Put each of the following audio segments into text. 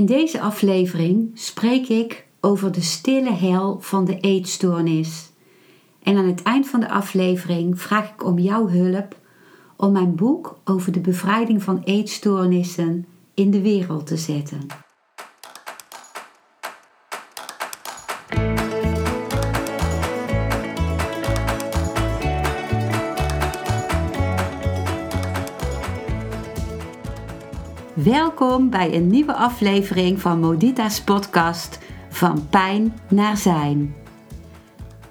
In deze aflevering spreek ik over de stille hel van de eetstoornis. En aan het eind van de aflevering vraag ik om jouw hulp om mijn boek over de bevrijding van eetstoornissen in de wereld te zetten. Welkom bij een nieuwe aflevering van Modita's podcast Van Pijn naar Zijn.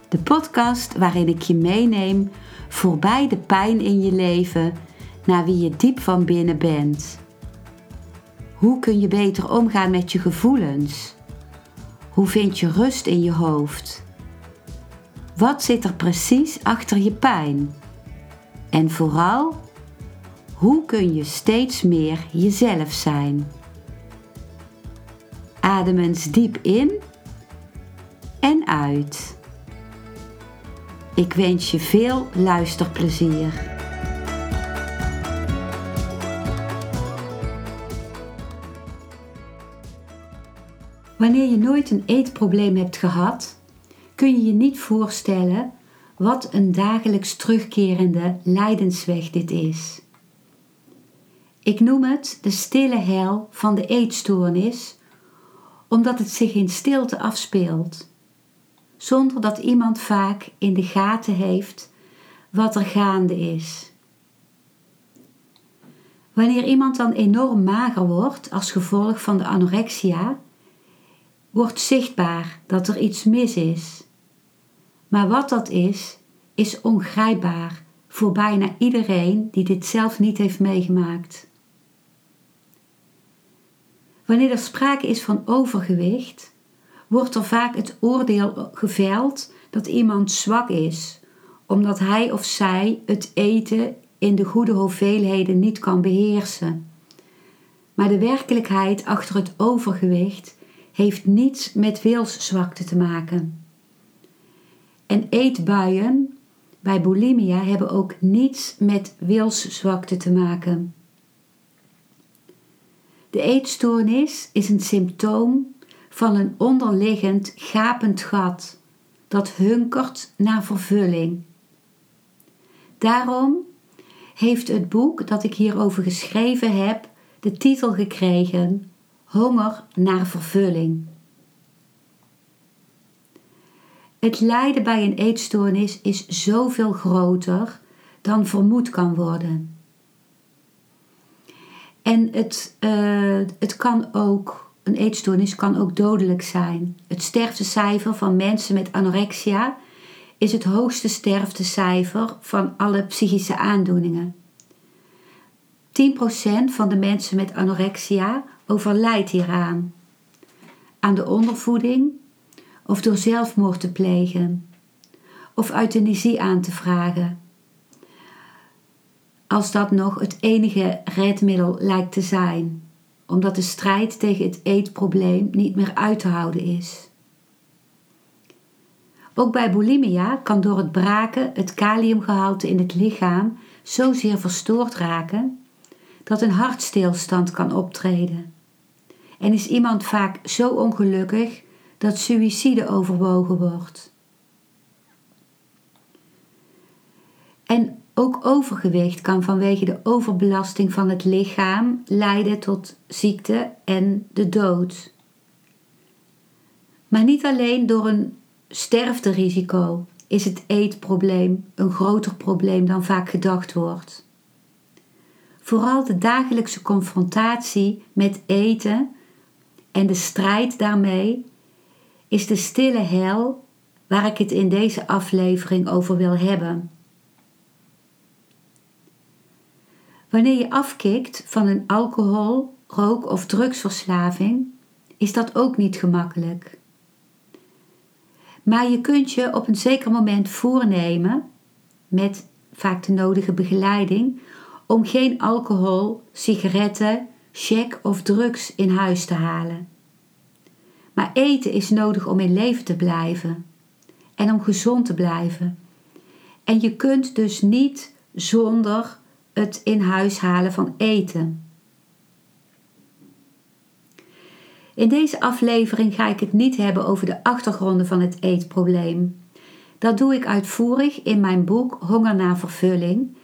De podcast waarin ik je meeneem voorbij de pijn in je leven naar wie je diep van binnen bent. Hoe kun je beter omgaan met je gevoelens? Hoe vind je rust in je hoofd? Wat zit er precies achter je pijn? En vooral, hoe kun je steeds meer jezelf zijn? Adem eens diep in en uit. Ik wens je veel luisterplezier. Wanneer je nooit een eetprobleem hebt gehad, kun je je niet voorstellen wat een dagelijks terugkerende lijdensweg dit is. Ik noem het de stille hel van de eetstoornis, omdat het zich in stilte afspeelt, zonder dat iemand vaak in de gaten heeft wat er gaande is. Wanneer iemand dan enorm mager wordt als gevolg van de anorexia, wordt zichtbaar dat er iets mis is. Maar wat dat is, is ongrijpbaar voor bijna iedereen die dit zelf niet heeft meegemaakt. Wanneer er sprake is van overgewicht, wordt er vaak het oordeel geveld dat iemand zwak is, omdat hij of zij het eten in de goede hoeveelheden niet kan beheersen. Maar de werkelijkheid achter het overgewicht heeft niets met wilszwakte te maken. En eetbuien bij bulimia hebben ook niets met wilszwakte te maken. De eetstoornis is een symptoom van een onderliggend gapend gat dat hunkert naar vervulling. Daarom heeft het boek dat ik hierover geschreven heb de titel gekregen Honger naar vervulling. Het lijden bij een eetstoornis is zoveel groter dan vermoed kan worden. En het, uh, het kan ook, een eetstoornis kan ook dodelijk zijn. Het sterftecijfer van mensen met anorexia is het hoogste sterftecijfer van alle psychische aandoeningen. 10% van de mensen met anorexia overlijdt hieraan. Aan de ondervoeding of door zelfmoord te plegen of euthanasie aan te vragen als dat nog het enige redmiddel lijkt te zijn, omdat de strijd tegen het eetprobleem niet meer uit te houden is. Ook bij bulimia kan door het braken het kaliumgehalte in het lichaam zozeer verstoord raken dat een hartstilstand kan optreden. En is iemand vaak zo ongelukkig dat suïcide overwogen wordt. En ook overgewicht kan vanwege de overbelasting van het lichaam leiden tot ziekte en de dood. Maar niet alleen door een sterfterisico is het eetprobleem een groter probleem dan vaak gedacht wordt. Vooral de dagelijkse confrontatie met eten en de strijd daarmee is de stille hel waar ik het in deze aflevering over wil hebben. Wanneer je afkikt van een alcohol, rook of drugsverslaving, is dat ook niet gemakkelijk. Maar je kunt je op een zeker moment voornemen, met vaak de nodige begeleiding, om geen alcohol, sigaretten, check of drugs in huis te halen. Maar eten is nodig om in leven te blijven en om gezond te blijven. En je kunt dus niet zonder het in huis halen van eten. In deze aflevering ga ik het niet hebben over de achtergronden van het eetprobleem. Dat doe ik uitvoerig in mijn boek Honger naar vervulling.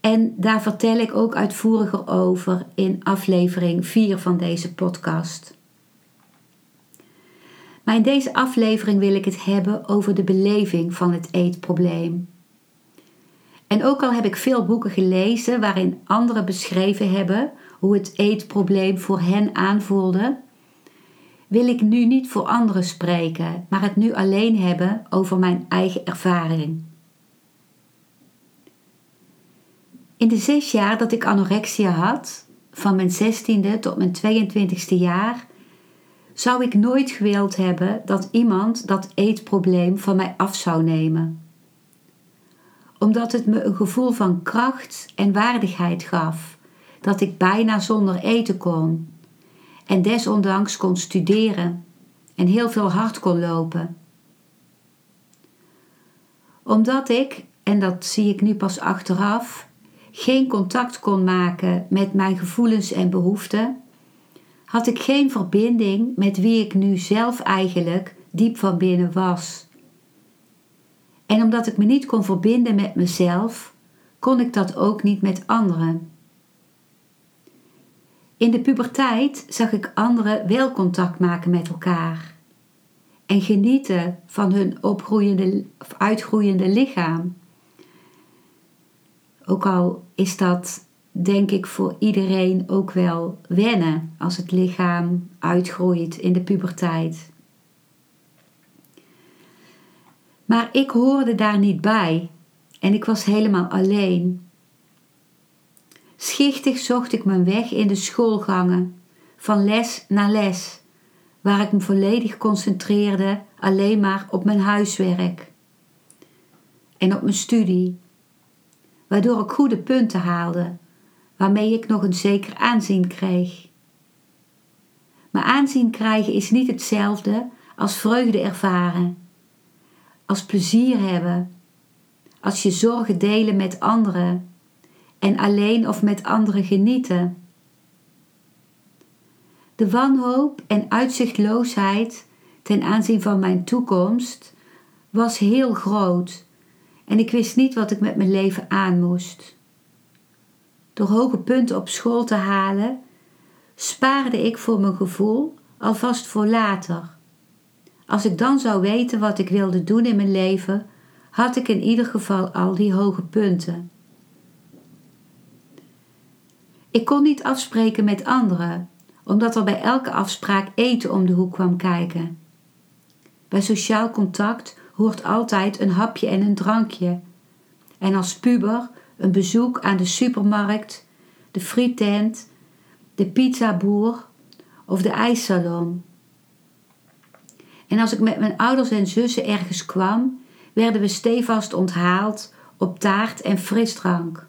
En daar vertel ik ook uitvoeriger over in aflevering 4 van deze podcast. Maar in deze aflevering wil ik het hebben over de beleving van het eetprobleem. En ook al heb ik veel boeken gelezen waarin anderen beschreven hebben hoe het eetprobleem voor hen aanvoelde, wil ik nu niet voor anderen spreken, maar het nu alleen hebben over mijn eigen ervaring. In de zes jaar dat ik anorexia had, van mijn zestiende tot mijn 22e jaar, zou ik nooit gewild hebben dat iemand dat eetprobleem van mij af zou nemen. Omdat het me een gevoel van kracht en waardigheid gaf, dat ik bijna zonder eten kon en desondanks kon studeren en heel veel hard kon lopen. Omdat ik, en dat zie ik nu pas achteraf, geen contact kon maken met mijn gevoelens en behoeften, had ik geen verbinding met wie ik nu zelf eigenlijk diep van binnen was. En omdat ik me niet kon verbinden met mezelf, kon ik dat ook niet met anderen. In de puberteit zag ik anderen wel contact maken met elkaar en genieten van hun opgroeiende, of uitgroeiende lichaam. Ook al is dat denk ik voor iedereen ook wel wennen als het lichaam uitgroeit in de puberteit. Maar ik hoorde daar niet bij en ik was helemaal alleen. Schichtig zocht ik mijn weg in de schoolgangen, van les naar les, waar ik me volledig concentreerde alleen maar op mijn huiswerk en op mijn studie, waardoor ik goede punten haalde waarmee ik nog een zeker aanzien kreeg. Maar aanzien krijgen is niet hetzelfde als vreugde ervaren, als plezier hebben, als je zorgen delen met anderen en alleen of met anderen genieten. De wanhoop en uitzichtloosheid ten aanzien van mijn toekomst was heel groot en ik wist niet wat ik met mijn leven aan moest door hoge punten op school te halen, spaarde ik voor mijn gevoel alvast voor later. Als ik dan zou weten wat ik wilde doen in mijn leven, had ik in ieder geval al die hoge punten. Ik kon niet afspreken met anderen, omdat er bij elke afspraak eten om de hoek kwam kijken. Bij sociaal contact hoort altijd een hapje en een drankje. En als puber een bezoek aan de supermarkt, de frietent, de pizzaboer of de ijssalon. En als ik met mijn ouders en zussen ergens kwam, werden we stevast onthaald op taart en frisdrank.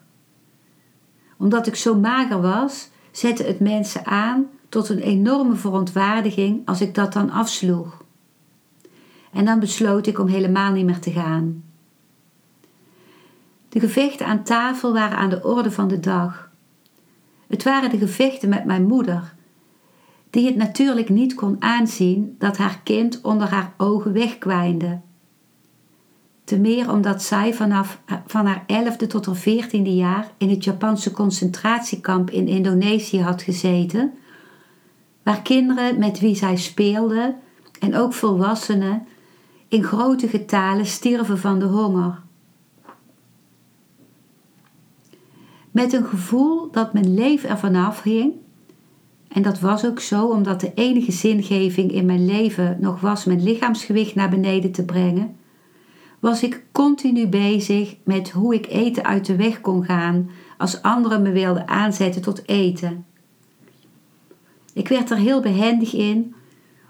Omdat ik zo mager was, zette het mensen aan tot een enorme verontwaardiging als ik dat dan afsloeg. En dan besloot ik om helemaal niet meer te gaan. De gevechten aan tafel waren aan de orde van de dag. Het waren de gevechten met mijn moeder, die het natuurlijk niet kon aanzien dat haar kind onder haar ogen wegkwijnde. Te meer omdat zij vanaf van haar elfde tot haar veertiende jaar in het Japanse concentratiekamp in Indonesië had gezeten, waar kinderen met wie zij speelde en ook volwassenen in grote getalen stierven van de honger. met een gevoel dat mijn leven ervan afhing. En dat was ook zo, omdat de enige zingeving in mijn leven nog was mijn lichaamsgewicht naar beneden te brengen, was ik continu bezig met hoe ik eten uit de weg kon gaan als anderen me wilden aanzetten tot eten. Ik werd er heel behendig in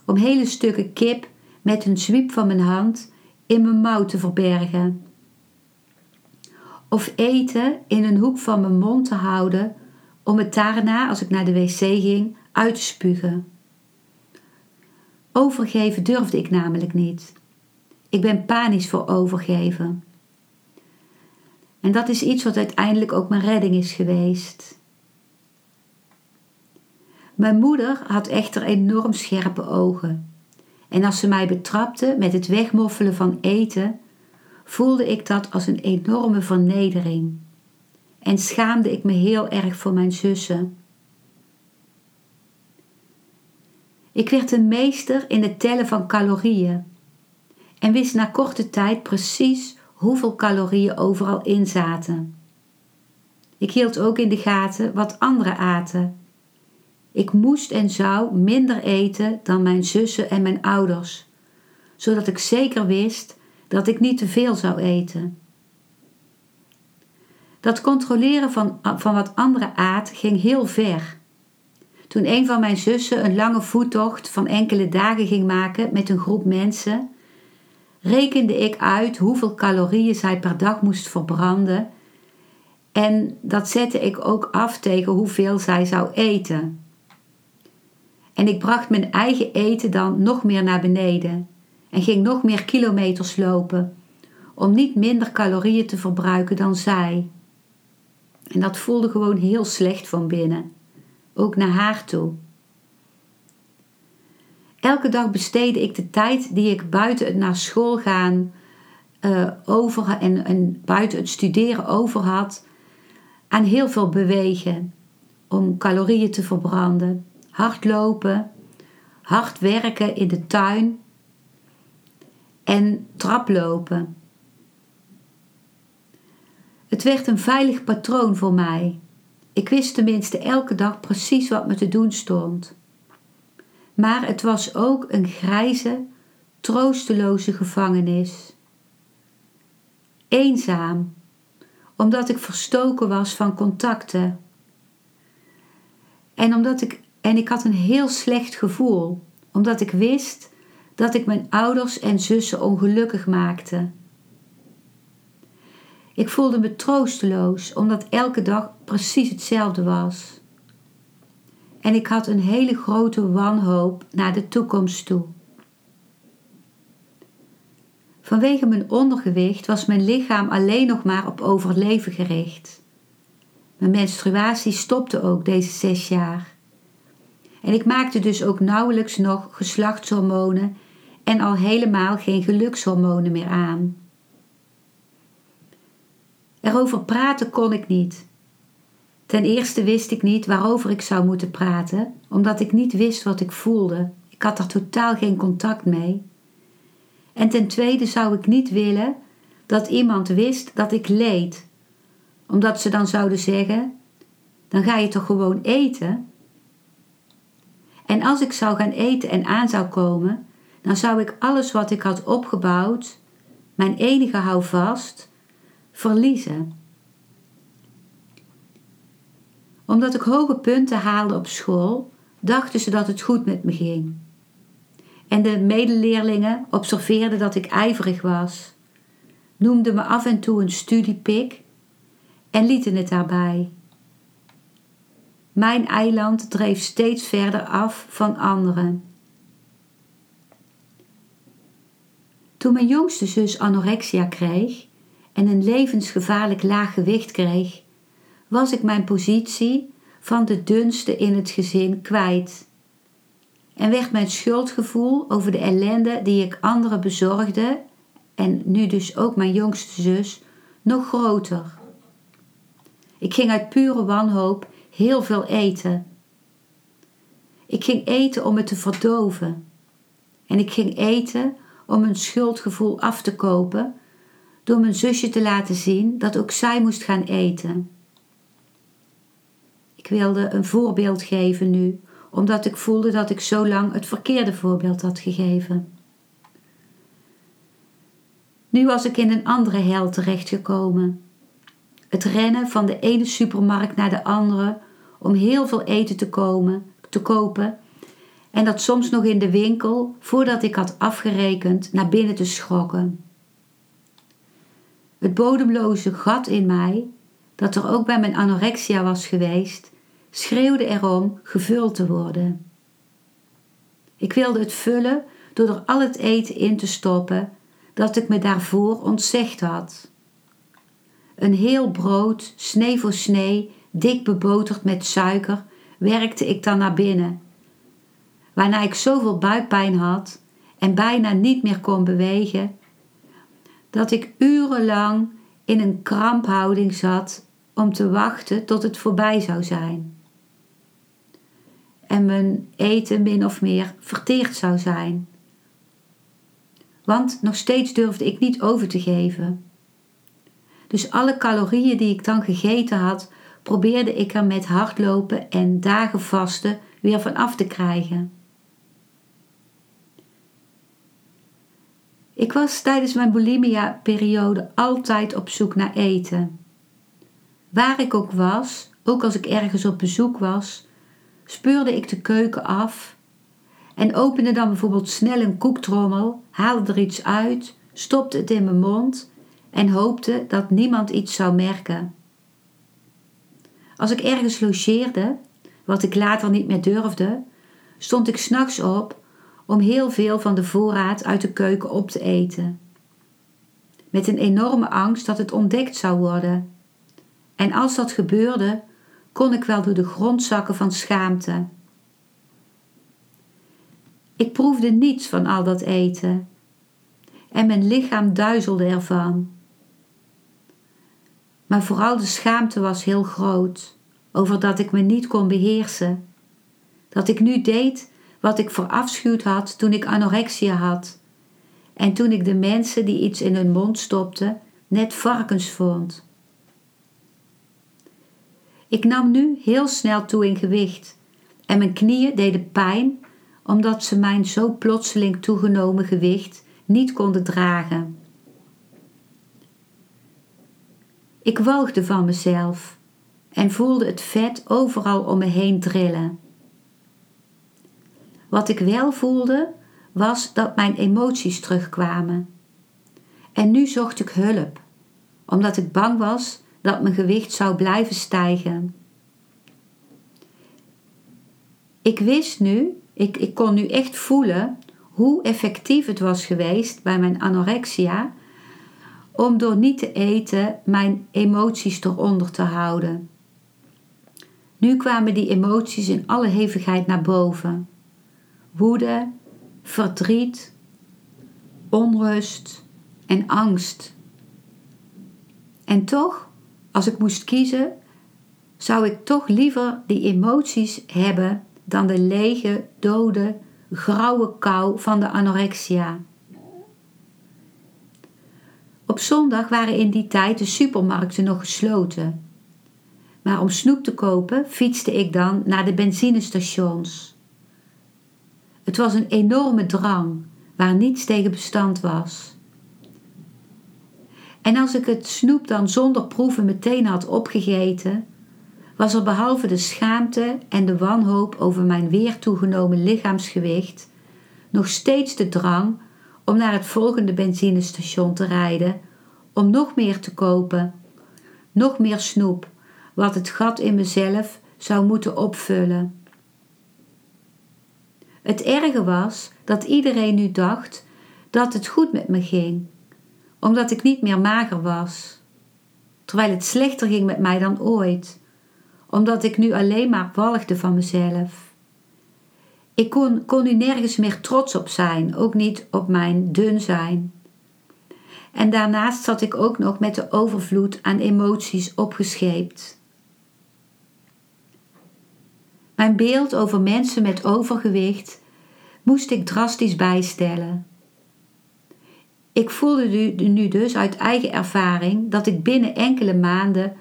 om hele stukken kip met een zwiep van mijn hand in mijn mouw te verbergen of eten in een hoek van mijn mond te houden om het daarna, als ik naar de wc ging, uit te spugen. Overgeven durfde ik namelijk niet. Ik ben panisch voor overgeven. En dat is iets wat uiteindelijk ook mijn redding is geweest. Mijn moeder had echter enorm scherpe ogen. En als ze mij betrapte met het wegmoffelen van eten, voelde ik dat als een enorme vernedering. En schaamde ik me heel erg voor mijn zussen. Ik werd een meester in het tellen van calorieën en wist na korte tijd precies hoeveel calorieën overal in zaten. Ik hield ook in de gaten wat anderen aten. Ik moest en zou minder eten dan mijn zussen en mijn ouders, zodat ik zeker wist dat ik niet te veel zou eten. Dat controleren van, van wat anderen aat ging heel ver. Toen een van mijn zussen een lange voettocht van enkele dagen ging maken met een groep mensen, rekende ik uit hoeveel calorieën zij per dag moest verbranden en dat zette ik ook af tegen hoeveel zij zou eten. En ik bracht mijn eigen eten dan nog meer naar beneden en ging nog meer kilometers lopen om niet minder calorieën te verbruiken dan zij. En dat voelde gewoon heel slecht van binnen, ook naar haar toe. Elke dag besteedde ik de tijd die ik buiten het naar school gaan uh, over en, en buiten het studeren over had aan heel veel bewegen om calorieën te verbranden, hardlopen, hard werken in de tuin en traplopen. Het werd een veilig patroon voor mij. Ik wist tenminste elke dag precies wat me te doen stond. Maar het was ook een grijze, troosteloze gevangenis. Eenzaam, omdat ik verstoken was van contacten. En omdat ik, en ik had een heel slecht gevoel, omdat ik wist dat ik mijn ouders en zussen ongelukkig maakte. Ik voelde me troosteloos, omdat elke dag precies hetzelfde was. En ik had een hele grote wanhoop naar de toekomst toe. Vanwege mijn ondergewicht was mijn lichaam alleen nog maar op overleven gericht. Mijn menstruatie stopte ook deze zes jaar. En ik maakte dus ook nauwelijks nog geslachtshormonen en al helemaal geen gelukshormonen meer aan. Erover praten kon ik niet. Ten eerste wist ik niet waarover ik zou moeten praten, omdat ik niet wist wat ik voelde. Ik had er totaal geen contact mee. En ten tweede zou ik niet willen dat iemand wist dat ik leed, omdat ze dan zouden zeggen: dan ga je toch gewoon eten? En als ik zou gaan eten en aan zou komen, dan zou ik alles wat ik had opgebouwd, mijn enige houvast, verliezen. Omdat ik hoge punten haalde op school, dachten ze dat het goed met me ging. En de medeleerlingen observeerden dat ik ijverig was, noemden me af en toe een studiepik en lieten het daarbij. Mijn eiland dreef steeds verder af van anderen. Toen mijn jongste zus anorexia kreeg en een levensgevaarlijk laag gewicht kreeg, was ik mijn positie van de dunste in het gezin kwijt. En werd mijn schuldgevoel over de ellende die ik anderen bezorgde, en nu dus ook mijn jongste zus, nog groter. Ik ging uit pure wanhoop heel veel eten. Ik ging eten om het te verdoven. En ik ging eten om mijn schuldgevoel af te kopen door mijn zusje te laten zien dat ook zij moest gaan eten. Ik wilde een voorbeeld geven nu, omdat ik voelde dat ik zo lang het verkeerde voorbeeld had gegeven. Nu was ik in een andere hel terechtgekomen. Het rennen van de ene supermarkt naar de andere om heel veel eten te, komen, te kopen en dat soms nog in de winkel, voordat ik had afgerekend, naar binnen te schrokken. Het bodemloze gat in mij, dat er ook bij mijn anorexia was geweest, schreeuwde erom gevuld te worden. Ik wilde het vullen door er al het eten in te stoppen dat ik me daarvoor ontzegd had. Een heel brood, snee voor snee, dik beboterd met suiker, werkte ik dan naar binnen, waarna ik zoveel buikpijn had en bijna niet meer kon bewegen, dat ik urenlang in een kramphouding zat om te wachten tot het voorbij zou zijn. En mijn eten min of meer verteerd zou zijn. Want nog steeds durfde ik niet over te geven. Dus alle calorieën die ik dan gegeten had, probeerde ik er met hardlopen en dagen vasten weer van af te krijgen. Ik was tijdens mijn bulimia-periode altijd op zoek naar eten. Waar ik ook was, ook als ik ergens op bezoek was, speurde ik de keuken af en opende dan bijvoorbeeld snel een koektrommel, haalde er iets uit, stopte het in mijn mond en hoopte dat niemand iets zou merken. Als ik ergens logeerde, wat ik later niet meer durfde, stond ik s'nachts op om heel veel van de voorraad uit de keuken op te eten. Met een enorme angst dat het ontdekt zou worden. En als dat gebeurde, kon ik wel door de grond zakken van schaamte. Ik proefde niets van al dat eten en mijn lichaam duizelde ervan. Maar vooral de schaamte was heel groot over dat ik me niet kon beheersen. Dat ik nu deed wat ik verafschuwd had toen ik anorexia had. En toen ik de mensen die iets in hun mond stopten net varkens vond. Ik nam nu heel snel toe in gewicht en mijn knieën deden pijn omdat ze mijn zo plotseling toegenomen gewicht niet konden dragen. Ik walgde van mezelf en voelde het vet overal om me heen trillen. Wat ik wel voelde, was dat mijn emoties terugkwamen. En nu zocht ik hulp, omdat ik bang was dat mijn gewicht zou blijven stijgen. Ik wist nu, ik, ik kon nu echt voelen hoe effectief het was geweest bij mijn anorexia om door niet te eten mijn emoties eronder te houden. Nu kwamen die emoties in alle hevigheid naar boven woede, verdriet, onrust en angst. En toch, als ik moest kiezen, zou ik toch liever die emoties hebben dan de lege, dode, grauwe kou van de anorexia. Op zondag waren in die tijd de supermarkten nog gesloten. Maar om snoep te kopen fietste ik dan naar de benzinestations. Het was een enorme drang waar niets tegen bestand was. En als ik het snoep dan zonder proeven meteen had opgegeten, was er behalve de schaamte en de wanhoop over mijn weer toegenomen lichaamsgewicht nog steeds de drang om naar het volgende benzinestation te rijden, om nog meer te kopen, nog meer snoep, wat het gat in mezelf zou moeten opvullen. Het erge was dat iedereen nu dacht dat het goed met me ging, omdat ik niet meer mager was. Terwijl het slechter ging met mij dan ooit, omdat ik nu alleen maar walgde van mezelf. Ik kon, kon nu nergens meer trots op zijn, ook niet op mijn dun zijn. En daarnaast zat ik ook nog met de overvloed aan emoties opgescheept. Mijn beeld over mensen met overgewicht moest ik drastisch bijstellen. Ik voelde nu dus uit eigen ervaring dat ik binnen enkele maanden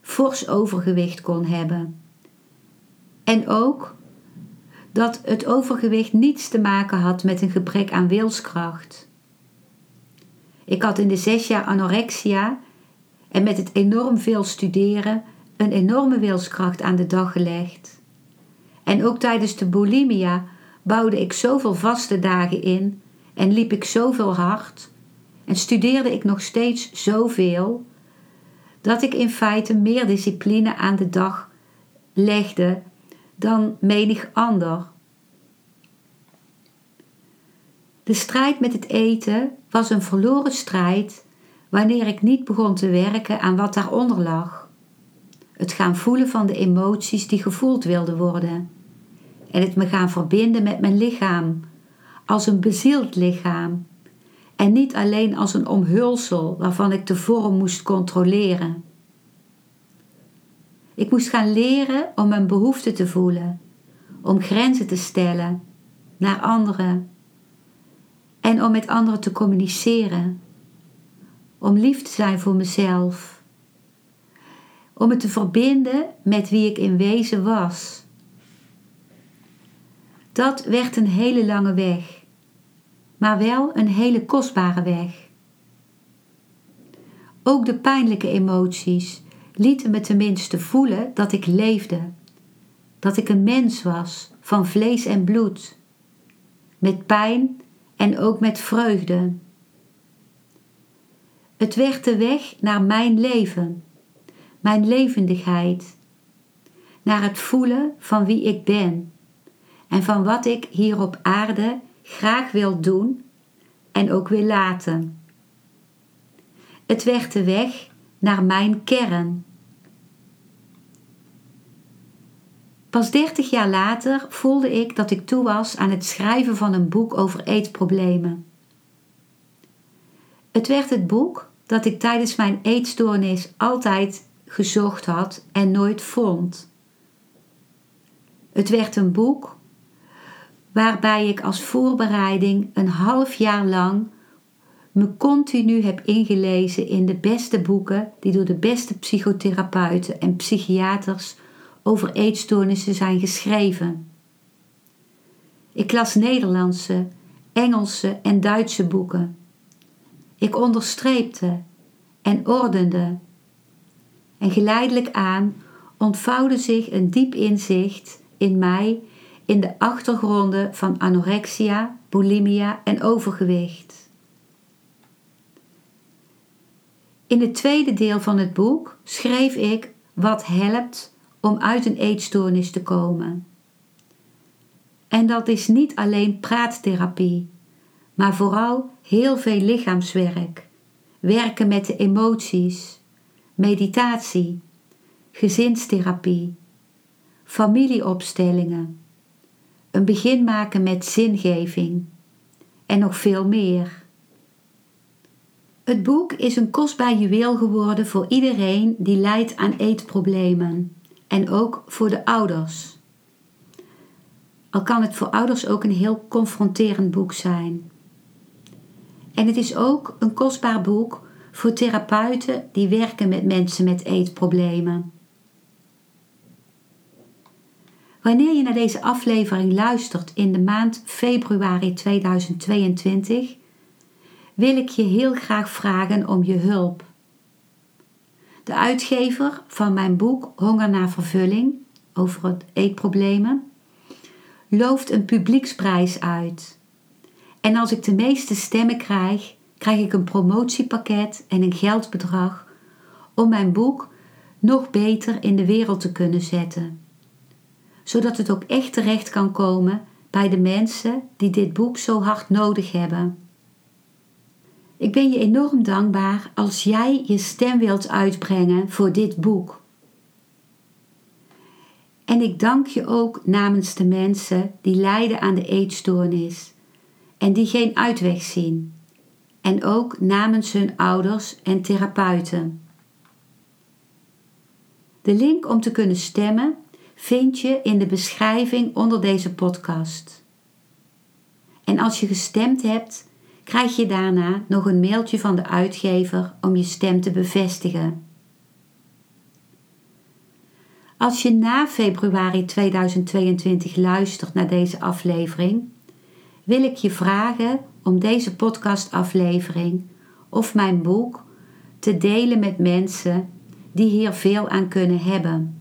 fors overgewicht kon hebben. En ook dat het overgewicht niets te maken had met een gebrek aan wilskracht. Ik had in de zes jaar anorexia en met het enorm veel studeren een enorme wilskracht aan de dag gelegd. En ook tijdens de bulimia bouwde ik zoveel vaste dagen in en liep ik zoveel hard en studeerde ik nog steeds zoveel dat ik in feite meer discipline aan de dag legde dan menig ander. De strijd met het eten was een verloren strijd wanneer ik niet begon te werken aan wat daaronder lag. het gaan voelen van de emoties die gevoeld wilden worden. En het me gaan verbinden met mijn lichaam, als een bezield lichaam. En niet alleen als een omhulsel waarvan ik de vorm moest controleren. Ik moest gaan leren om mijn behoeften te voelen, om grenzen te stellen naar anderen en om met anderen te communiceren, om lief te zijn voor mezelf, om het te verbinden met wie ik in wezen was. Dat werd een hele lange weg, maar wel een hele kostbare weg. Ook de pijnlijke emoties lieten me tenminste voelen dat ik leefde, dat ik een mens was van vlees en bloed, met pijn en ook met vreugde. Het werd de weg naar mijn leven, mijn levendigheid, naar het voelen van wie ik ben en van wat ik hier op aarde graag wil doen en ook wil laten. Het werd de weg naar mijn kern. Pas dertig jaar later voelde ik dat ik toe was aan het schrijven van een boek over eetproblemen. Het werd het boek dat ik tijdens mijn eetstoornis altijd gezocht had en nooit vond. Het werd een boek waarbij ik als voorbereiding een half jaar lang me continu heb ingelezen in de beste boeken die door de beste psychotherapeuten en psychiaters over eetstoornissen zijn geschreven. Ik las Nederlandse, Engelse en Duitse boeken. Ik onderstreepte en ordende. En geleidelijk aan ontvouwde zich een diep inzicht in mij in de achtergronden van anorexia, bulimia en overgewicht. In het tweede deel van het boek schreef ik wat helpt om uit een eetstoornis te komen. En dat is niet alleen praattherapie, maar vooral heel veel lichaamswerk, werken met de emoties, meditatie, gezinstherapie, familieopstellingen, een begin maken met zingeving en nog veel meer. Het boek is een kostbaar juweel geworden voor iedereen die lijdt aan eetproblemen en ook voor de ouders. Al kan het voor ouders ook een heel confronterend boek zijn. En het is ook een kostbaar boek voor therapeuten die werken met mensen met eetproblemen. Wanneer je naar deze aflevering luistert in de maand februari 2022, wil ik je heel graag vragen om je hulp. De uitgever van mijn boek Honger naar vervulling over het eetproblemen looft een publieksprijs uit. En als ik de meeste stemmen krijg, krijg ik een promotiepakket en een geldbedrag om mijn boek nog beter in de wereld te kunnen zetten. Zodat het ook echt terecht kan komen bij de mensen die dit boek zo hard nodig hebben. Ik ben je enorm dankbaar als jij je stem wilt uitbrengen voor dit boek. En ik dank je ook namens de mensen die lijden aan de eetstoornis en die geen uitweg zien. En ook namens hun ouders en therapeuten. De link om te kunnen stemmen vind je in de beschrijving onder deze podcast. En als je gestemd hebt, krijg je daarna nog een mailtje van de uitgever om je stem te bevestigen. Als je na februari 2022 luistert naar deze aflevering, wil ik je vragen om deze podcastaflevering of mijn boek te delen met mensen die hier veel aan kunnen hebben.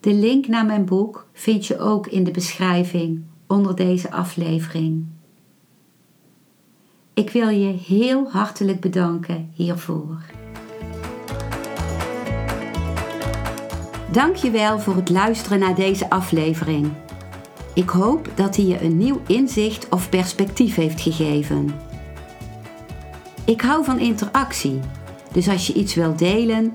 De link naar mijn boek vind je ook in de beschrijving onder deze aflevering. Ik wil je heel hartelijk bedanken hiervoor. Dankjewel voor het luisteren naar deze aflevering. Ik hoop dat hij je een nieuw inzicht of perspectief heeft gegeven. Ik hou van interactie, dus als je iets wilt delen,